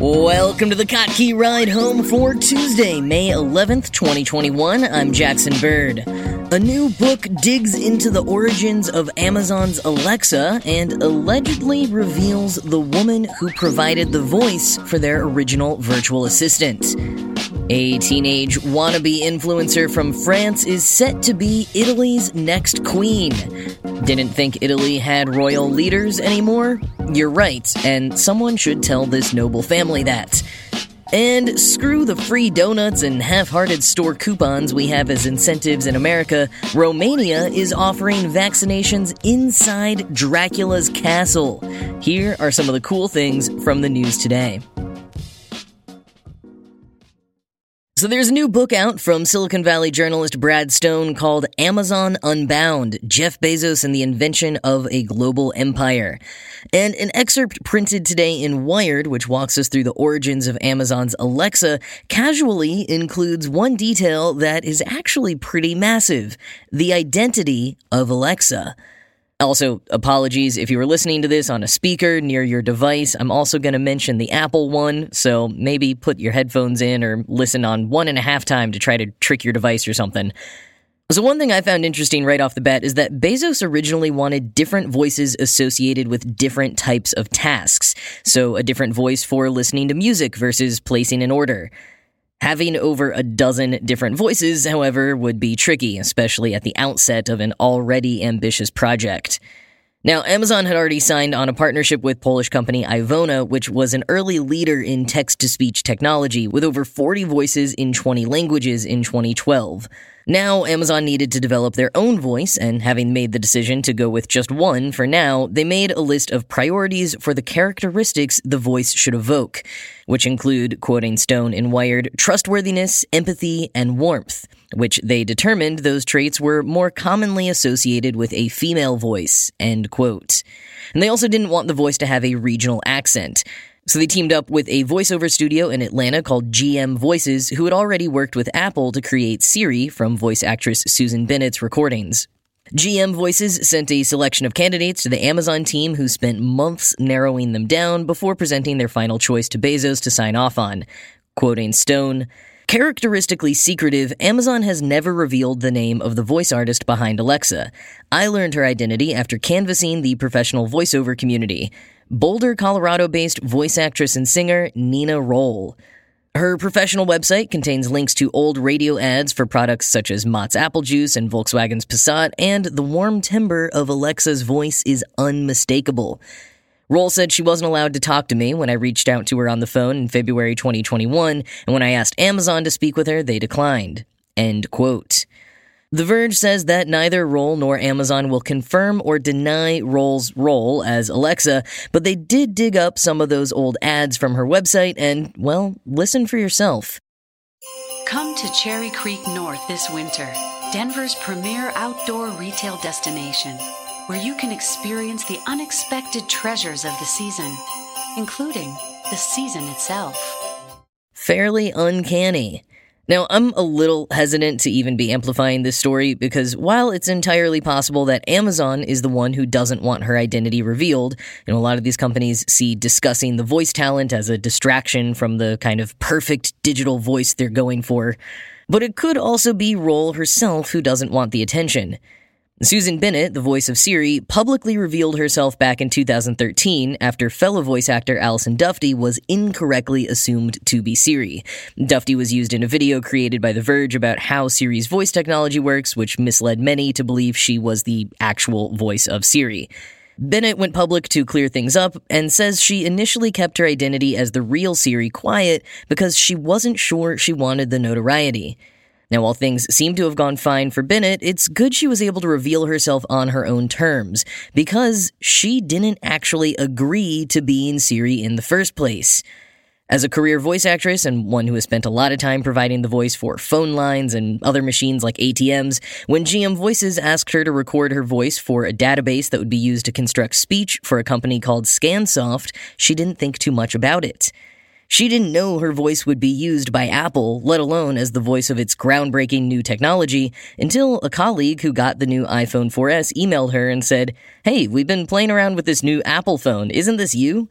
Welcome to the Kottke Ride Home for Tuesday, May 11th, 2021. I'm Jackson Bird. A new book digs into the origins of Amazon's Alexa and allegedly reveals the woman who provided the voice for their original virtual assistant. A teenage wannabe influencer from France is set to be Italy's next queen. Didn't think Italy had royal leaders anymore? You're right, and someone should tell this noble family that. And screw the free donuts and half hearted store coupons we have as incentives in America, Romania is offering vaccinations inside Dracula's castle. Here are some of the cool things from the news today. So there's a new book out from Silicon Valley journalist Brad Stone called Amazon Unbound Jeff Bezos and the Invention of a Global Empire. And an excerpt printed today in Wired, which walks us through the origins of Amazon's Alexa, casually includes one detail that is actually pretty massive the identity of Alexa. Also, apologies if you were listening to this on a speaker near your device. I'm also going to mention the Apple one, so maybe put your headphones in or listen on one and a half time to try to trick your device or something. So, one thing I found interesting right off the bat is that Bezos originally wanted different voices associated with different types of tasks. So, a different voice for listening to music versus placing an order. Having over a dozen different voices, however, would be tricky, especially at the outset of an already ambitious project. Now, Amazon had already signed on a partnership with Polish company Ivona, which was an early leader in text to speech technology with over 40 voices in 20 languages in 2012. Now, Amazon needed to develop their own voice, and having made the decision to go with just one for now, they made a list of priorities for the characteristics the voice should evoke, which include, quoting Stone in Wired, trustworthiness, empathy, and warmth, which they determined those traits were more commonly associated with a female voice, end quote. And they also didn't want the voice to have a regional accent. So they teamed up with a voiceover studio in Atlanta called GM Voices, who had already worked with Apple to create Siri from voice actress Susan Bennett's recordings. GM Voices sent a selection of candidates to the Amazon team who spent months narrowing them down before presenting their final choice to Bezos to sign off on. Quoting Stone, Characteristically secretive, Amazon has never revealed the name of the voice artist behind Alexa. I learned her identity after canvassing the professional voiceover community. Boulder, Colorado based voice actress and singer Nina Rolle. Her professional website contains links to old radio ads for products such as Mott's Apple Juice and Volkswagen's Passat, and the warm timbre of Alexa's voice is unmistakable. Rolle said she wasn't allowed to talk to me when I reached out to her on the phone in February 2021, and when I asked Amazon to speak with her, they declined. End quote. The Verge says that neither Rolle nor Amazon will confirm or deny Rolle's role as Alexa, but they did dig up some of those old ads from her website and, well, listen for yourself. Come to Cherry Creek North this winter, Denver's premier outdoor retail destination, where you can experience the unexpected treasures of the season, including the season itself. Fairly uncanny. Now, I'm a little hesitant to even be amplifying this story because while it's entirely possible that Amazon is the one who doesn't want her identity revealed, you know, a lot of these companies see discussing the voice talent as a distraction from the kind of perfect digital voice they're going for. But it could also be Rolle herself who doesn't want the attention. Susan Bennett, the voice of Siri, publicly revealed herself back in 2013 after fellow voice actor Allison Dufty was incorrectly assumed to be Siri. Dufty was used in a video created by The Verge about how Siri's voice technology works, which misled many to believe she was the actual voice of Siri. Bennett went public to clear things up and says she initially kept her identity as the real Siri quiet because she wasn't sure she wanted the notoriety. Now, while things seem to have gone fine for Bennett, it's good she was able to reveal herself on her own terms, because she didn't actually agree to being Siri in the first place. As a career voice actress and one who has spent a lot of time providing the voice for phone lines and other machines like ATMs, when GM Voices asked her to record her voice for a database that would be used to construct speech for a company called Scansoft, she didn't think too much about it. She didn't know her voice would be used by Apple, let alone as the voice of its groundbreaking new technology, until a colleague who got the new iPhone 4S emailed her and said, Hey, we've been playing around with this new Apple phone. Isn't this you?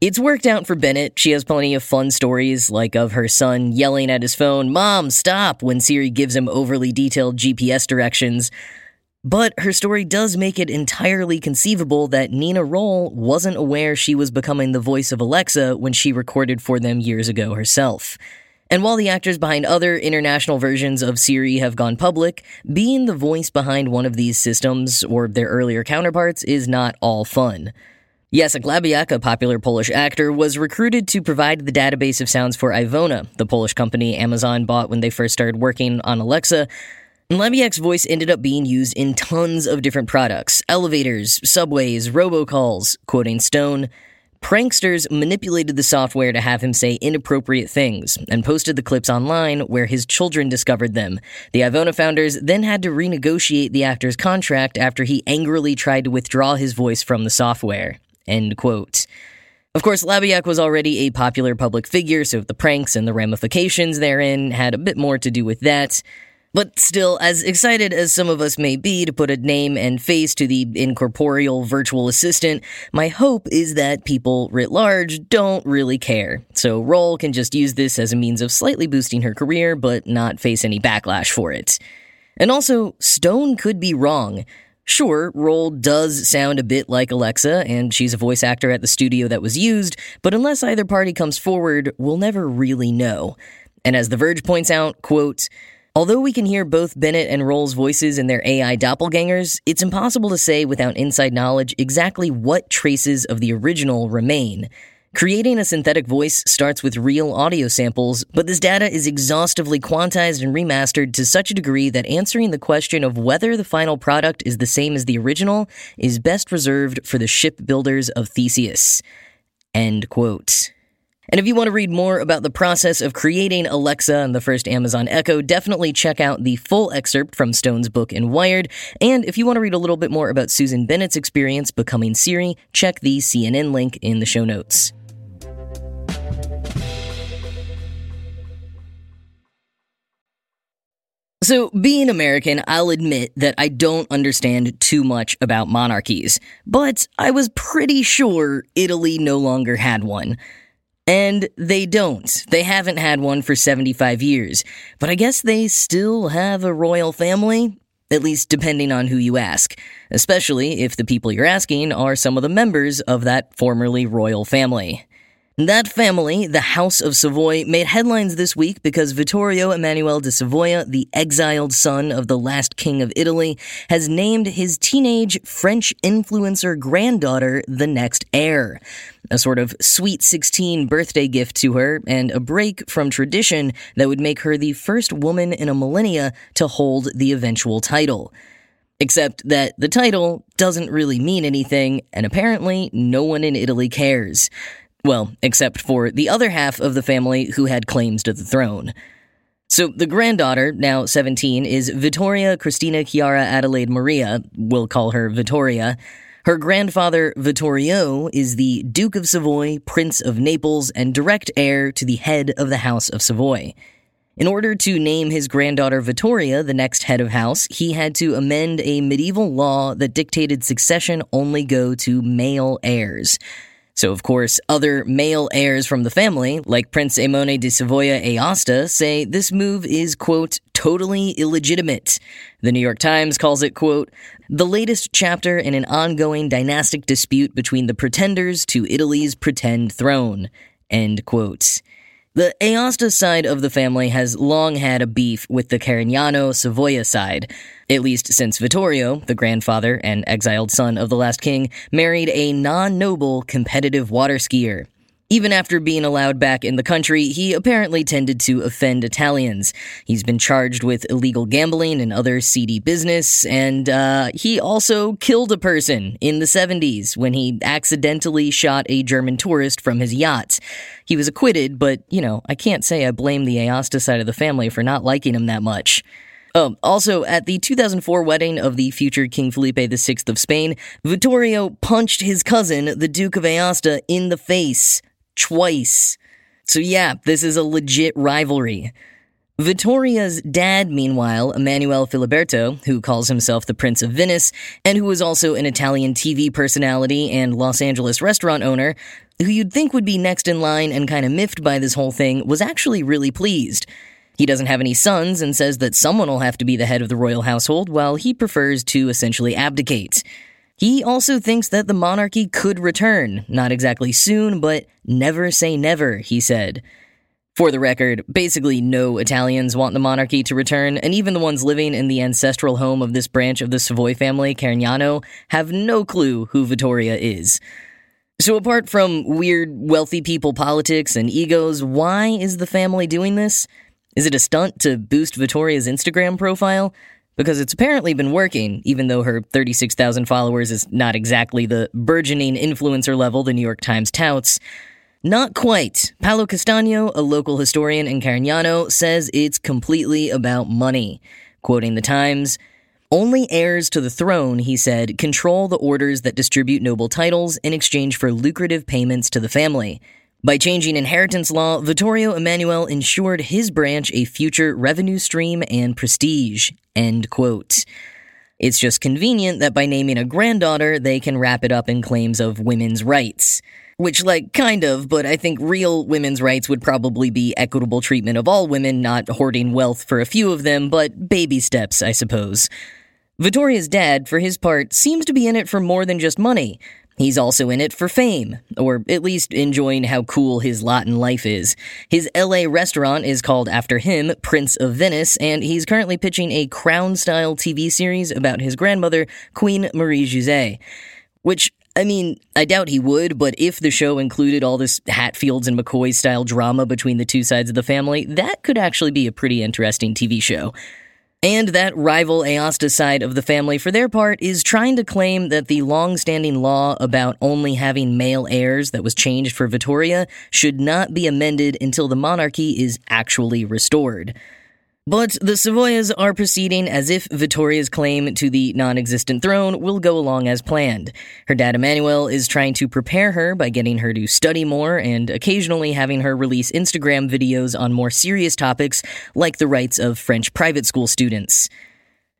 It's worked out for Bennett. She has plenty of fun stories, like of her son yelling at his phone, Mom, stop, when Siri gives him overly detailed GPS directions. But her story does make it entirely conceivable that Nina Rolle wasn't aware she was becoming the voice of Alexa when she recorded for them years ago herself. And while the actors behind other international versions of Siri have gone public, being the voice behind one of these systems, or their earlier counterparts, is not all fun. Jacek Labiak, a popular Polish actor, was recruited to provide the database of sounds for Ivona, the Polish company Amazon bought when they first started working on Alexa, Labiak's voice ended up being used in tons of different products elevators, subways, robocalls, quoting Stone. Pranksters manipulated the software to have him say inappropriate things and posted the clips online where his children discovered them. The Ivona founders then had to renegotiate the actor's contract after he angrily tried to withdraw his voice from the software. End quote. Of course, Labiak was already a popular public figure, so the pranks and the ramifications therein had a bit more to do with that. But still, as excited as some of us may be to put a name and face to the incorporeal virtual assistant, my hope is that people writ large don't really care. So Rolle can just use this as a means of slightly boosting her career, but not face any backlash for it. And also, Stone could be wrong. Sure, Rolle does sound a bit like Alexa, and she's a voice actor at the studio that was used, but unless either party comes forward, we'll never really know. And as The Verge points out, quote, Although we can hear both Bennett and Rolle's voices in their AI doppelgangers, it's impossible to say without inside knowledge exactly what traces of the original remain. Creating a synthetic voice starts with real audio samples, but this data is exhaustively quantized and remastered to such a degree that answering the question of whether the final product is the same as the original is best reserved for the shipbuilders of Theseus. End quote. And if you want to read more about the process of creating Alexa and the first Amazon Echo, definitely check out the full excerpt from Stone's book in Wired. And if you want to read a little bit more about Susan Bennett's experience becoming Siri, check the CNN link in the show notes. So, being American, I'll admit that I don't understand too much about monarchies, but I was pretty sure Italy no longer had one. And they don't. They haven't had one for 75 years. But I guess they still have a royal family, at least depending on who you ask, especially if the people you're asking are some of the members of that formerly royal family. That family, the House of Savoy, made headlines this week because Vittorio Emanuele de Savoia, the exiled son of the last king of Italy, has named his teenage French influencer granddaughter the next heir. A sort of sweet 16 birthday gift to her and a break from tradition that would make her the first woman in a millennia to hold the eventual title. Except that the title doesn't really mean anything, and apparently no one in Italy cares. Well, except for the other half of the family who had claims to the throne. So the granddaughter, now 17, is Vittoria Cristina Chiara Adelaide Maria. We'll call her Vittoria. Her grandfather, Vittorio, is the Duke of Savoy, Prince of Naples, and direct heir to the head of the House of Savoy. In order to name his granddaughter Vittoria the next head of house, he had to amend a medieval law that dictated succession only go to male heirs. So, of course, other male heirs from the family, like Prince Aimone de Savoia Aosta, say this move is, quote, totally illegitimate. The New York Times calls it, quote, the latest chapter in an ongoing dynastic dispute between the pretenders to Italy's pretend throne, end quote. The Aosta side of the family has long had a beef with the Carignano Savoia side, at least since Vittorio, the grandfather and exiled son of the last king, married a non noble competitive water skier. Even after being allowed back in the country, he apparently tended to offend Italians. He's been charged with illegal gambling and other seedy business, and uh, he also killed a person in the 70s when he accidentally shot a German tourist from his yacht. He was acquitted, but, you know, I can't say I blame the Aosta side of the family for not liking him that much. Oh, also, at the 2004 wedding of the future King Felipe VI of Spain, Vittorio punched his cousin, the Duke of Aosta, in the face twice. So, yeah, this is a legit rivalry. Vittoria's dad, meanwhile, Emanuele Filiberto, who calls himself the Prince of Venice, and who is also an Italian TV personality and Los Angeles restaurant owner, who you'd think would be next in line and kind of miffed by this whole thing, was actually really pleased. He doesn't have any sons and says that someone will have to be the head of the royal household, while he prefers to essentially abdicate. He also thinks that the monarchy could return, not exactly soon, but never say never, he said. For the record, basically no Italians want the monarchy to return, and even the ones living in the ancestral home of this branch of the Savoy family, Carignano, have no clue who Vittoria is. So, apart from weird wealthy people politics and egos, why is the family doing this? Is it a stunt to boost Vittoria's Instagram profile? because it's apparently been working, even though her 36,000 followers is not exactly the burgeoning influencer level the New York Times touts. Not quite. Paolo Castagno, a local historian in Carignano, says it's completely about money. Quoting the Times, only heirs to the throne, he said, control the orders that distribute noble titles in exchange for lucrative payments to the family. By changing inheritance law, Vittorio Emanuele ensured his branch a future revenue stream and prestige. End quote. It's just convenient that by naming a granddaughter, they can wrap it up in claims of women's rights. Which, like, kind of, but I think real women's rights would probably be equitable treatment of all women, not hoarding wealth for a few of them, but baby steps, I suppose. Vittoria's dad, for his part, seems to be in it for more than just money. He's also in it for fame, or at least enjoying how cool his lot in life is. His LA restaurant is called after him, Prince of Venice, and he's currently pitching a crown style TV series about his grandmother, Queen Marie José. Which, I mean, I doubt he would, but if the show included all this Hatfields and McCoy style drama between the two sides of the family, that could actually be a pretty interesting TV show. And that rival Aosta side of the family, for their part, is trying to claim that the long standing law about only having male heirs that was changed for Vittoria should not be amended until the monarchy is actually restored. But the Savoyas are proceeding as if Vittoria's claim to the non existent throne will go along as planned. Her dad Emmanuel is trying to prepare her by getting her to study more and occasionally having her release Instagram videos on more serious topics like the rights of French private school students.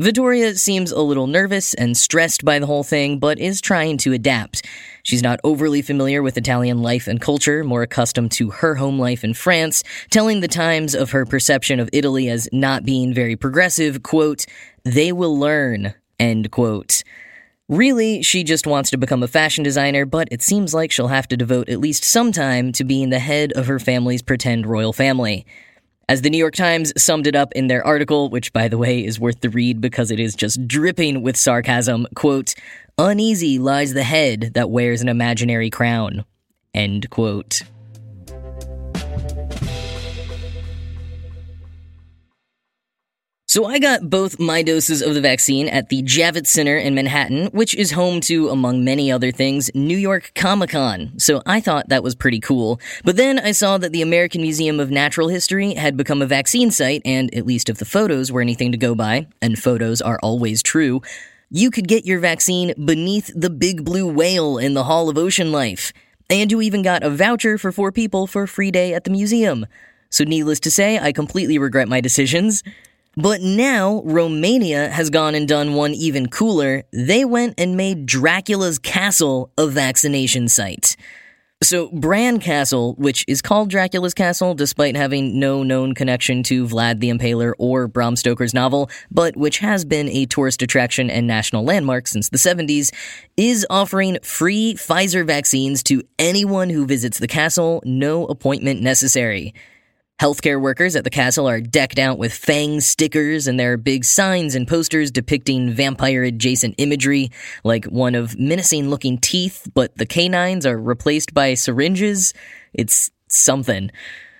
Vittoria seems a little nervous and stressed by the whole thing, but is trying to adapt. She's not overly familiar with Italian life and culture, more accustomed to her home life in France, telling the Times of her perception of Italy as not being very progressive, quote, they will learn, end quote. Really, she just wants to become a fashion designer, but it seems like she'll have to devote at least some time to being the head of her family's pretend royal family. As the New York Times summed it up in their article, which by the way is worth the read because it is just dripping with sarcasm, quote, Uneasy lies the head that wears an imaginary crown. End quote. So I got both my doses of the vaccine at the Javits Center in Manhattan, which is home to, among many other things, New York Comic Con. So I thought that was pretty cool. But then I saw that the American Museum of Natural History had become a vaccine site, and at least if the photos were anything to go by, and photos are always true, you could get your vaccine beneath the big blue whale in the Hall of Ocean Life. And you even got a voucher for four people for a free day at the museum. So needless to say, I completely regret my decisions. But now, Romania has gone and done one even cooler. They went and made Dracula's castle a vaccination site. So, Bran Castle, which is called Dracula's Castle despite having no known connection to Vlad the Impaler or Bram Stoker's novel, but which has been a tourist attraction and national landmark since the 70s, is offering free Pfizer vaccines to anyone who visits the castle, no appointment necessary. Healthcare workers at the castle are decked out with fang stickers, and there are big signs and posters depicting vampire adjacent imagery, like one of menacing looking teeth, but the canines are replaced by syringes. It's something.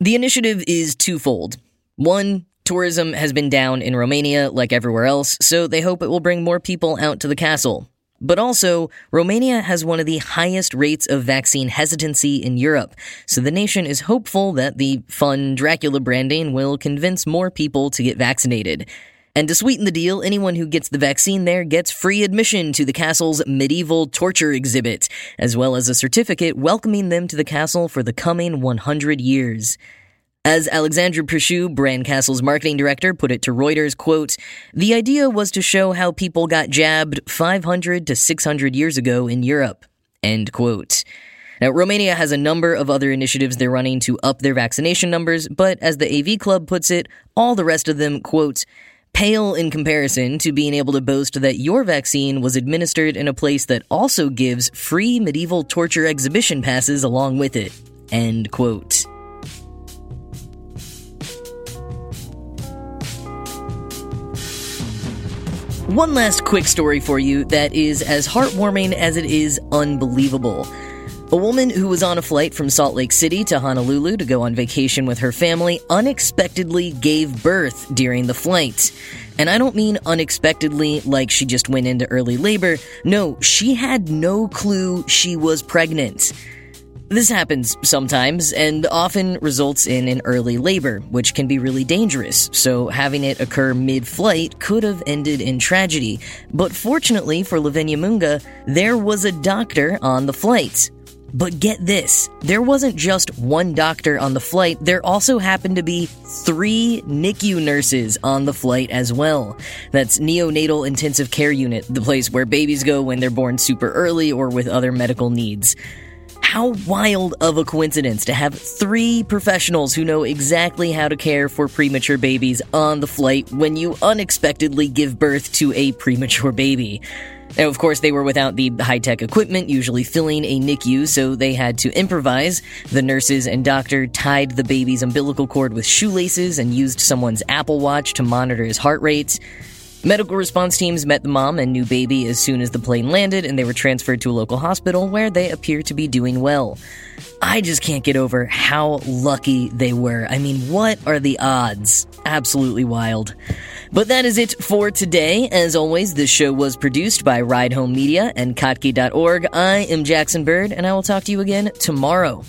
The initiative is twofold. One, tourism has been down in Romania like everywhere else, so they hope it will bring more people out to the castle. But also, Romania has one of the highest rates of vaccine hesitancy in Europe, so the nation is hopeful that the fun Dracula branding will convince more people to get vaccinated. And to sweeten the deal, anyone who gets the vaccine there gets free admission to the castle's medieval torture exhibit, as well as a certificate welcoming them to the castle for the coming 100 years. As Alexandra Pershu, Bran Castle's marketing director, put it to Reuters, quote, the idea was to show how people got jabbed 500 to 600 years ago in Europe, end quote. Now, Romania has a number of other initiatives they're running to up their vaccination numbers, but as the AV Club puts it, all the rest of them, quote, pale in comparison to being able to boast that your vaccine was administered in a place that also gives free medieval torture exhibition passes along with it, end quote. One last quick story for you that is as heartwarming as it is unbelievable. A woman who was on a flight from Salt Lake City to Honolulu to go on vacation with her family unexpectedly gave birth during the flight. And I don't mean unexpectedly like she just went into early labor. No, she had no clue she was pregnant. This happens sometimes and often results in an early labor, which can be really dangerous, so having it occur mid flight could have ended in tragedy. But fortunately for Lavinia Mounga, there was a doctor on the flight. But get this, there wasn't just one doctor on the flight, there also happened to be three NICU nurses on the flight as well. That's Neonatal Intensive Care Unit, the place where babies go when they're born super early or with other medical needs. How wild of a coincidence to have three professionals who know exactly how to care for premature babies on the flight when you unexpectedly give birth to a premature baby. Now, of course, they were without the high tech equipment usually filling a NICU, so they had to improvise. The nurses and doctor tied the baby's umbilical cord with shoelaces and used someone's Apple Watch to monitor his heart rate. Medical response teams met the mom and new baby as soon as the plane landed, and they were transferred to a local hospital where they appear to be doing well. I just can't get over how lucky they were. I mean, what are the odds? Absolutely wild. But that is it for today. As always, this show was produced by Ride Home Media and Kottke.org. I am Jackson Bird, and I will talk to you again tomorrow.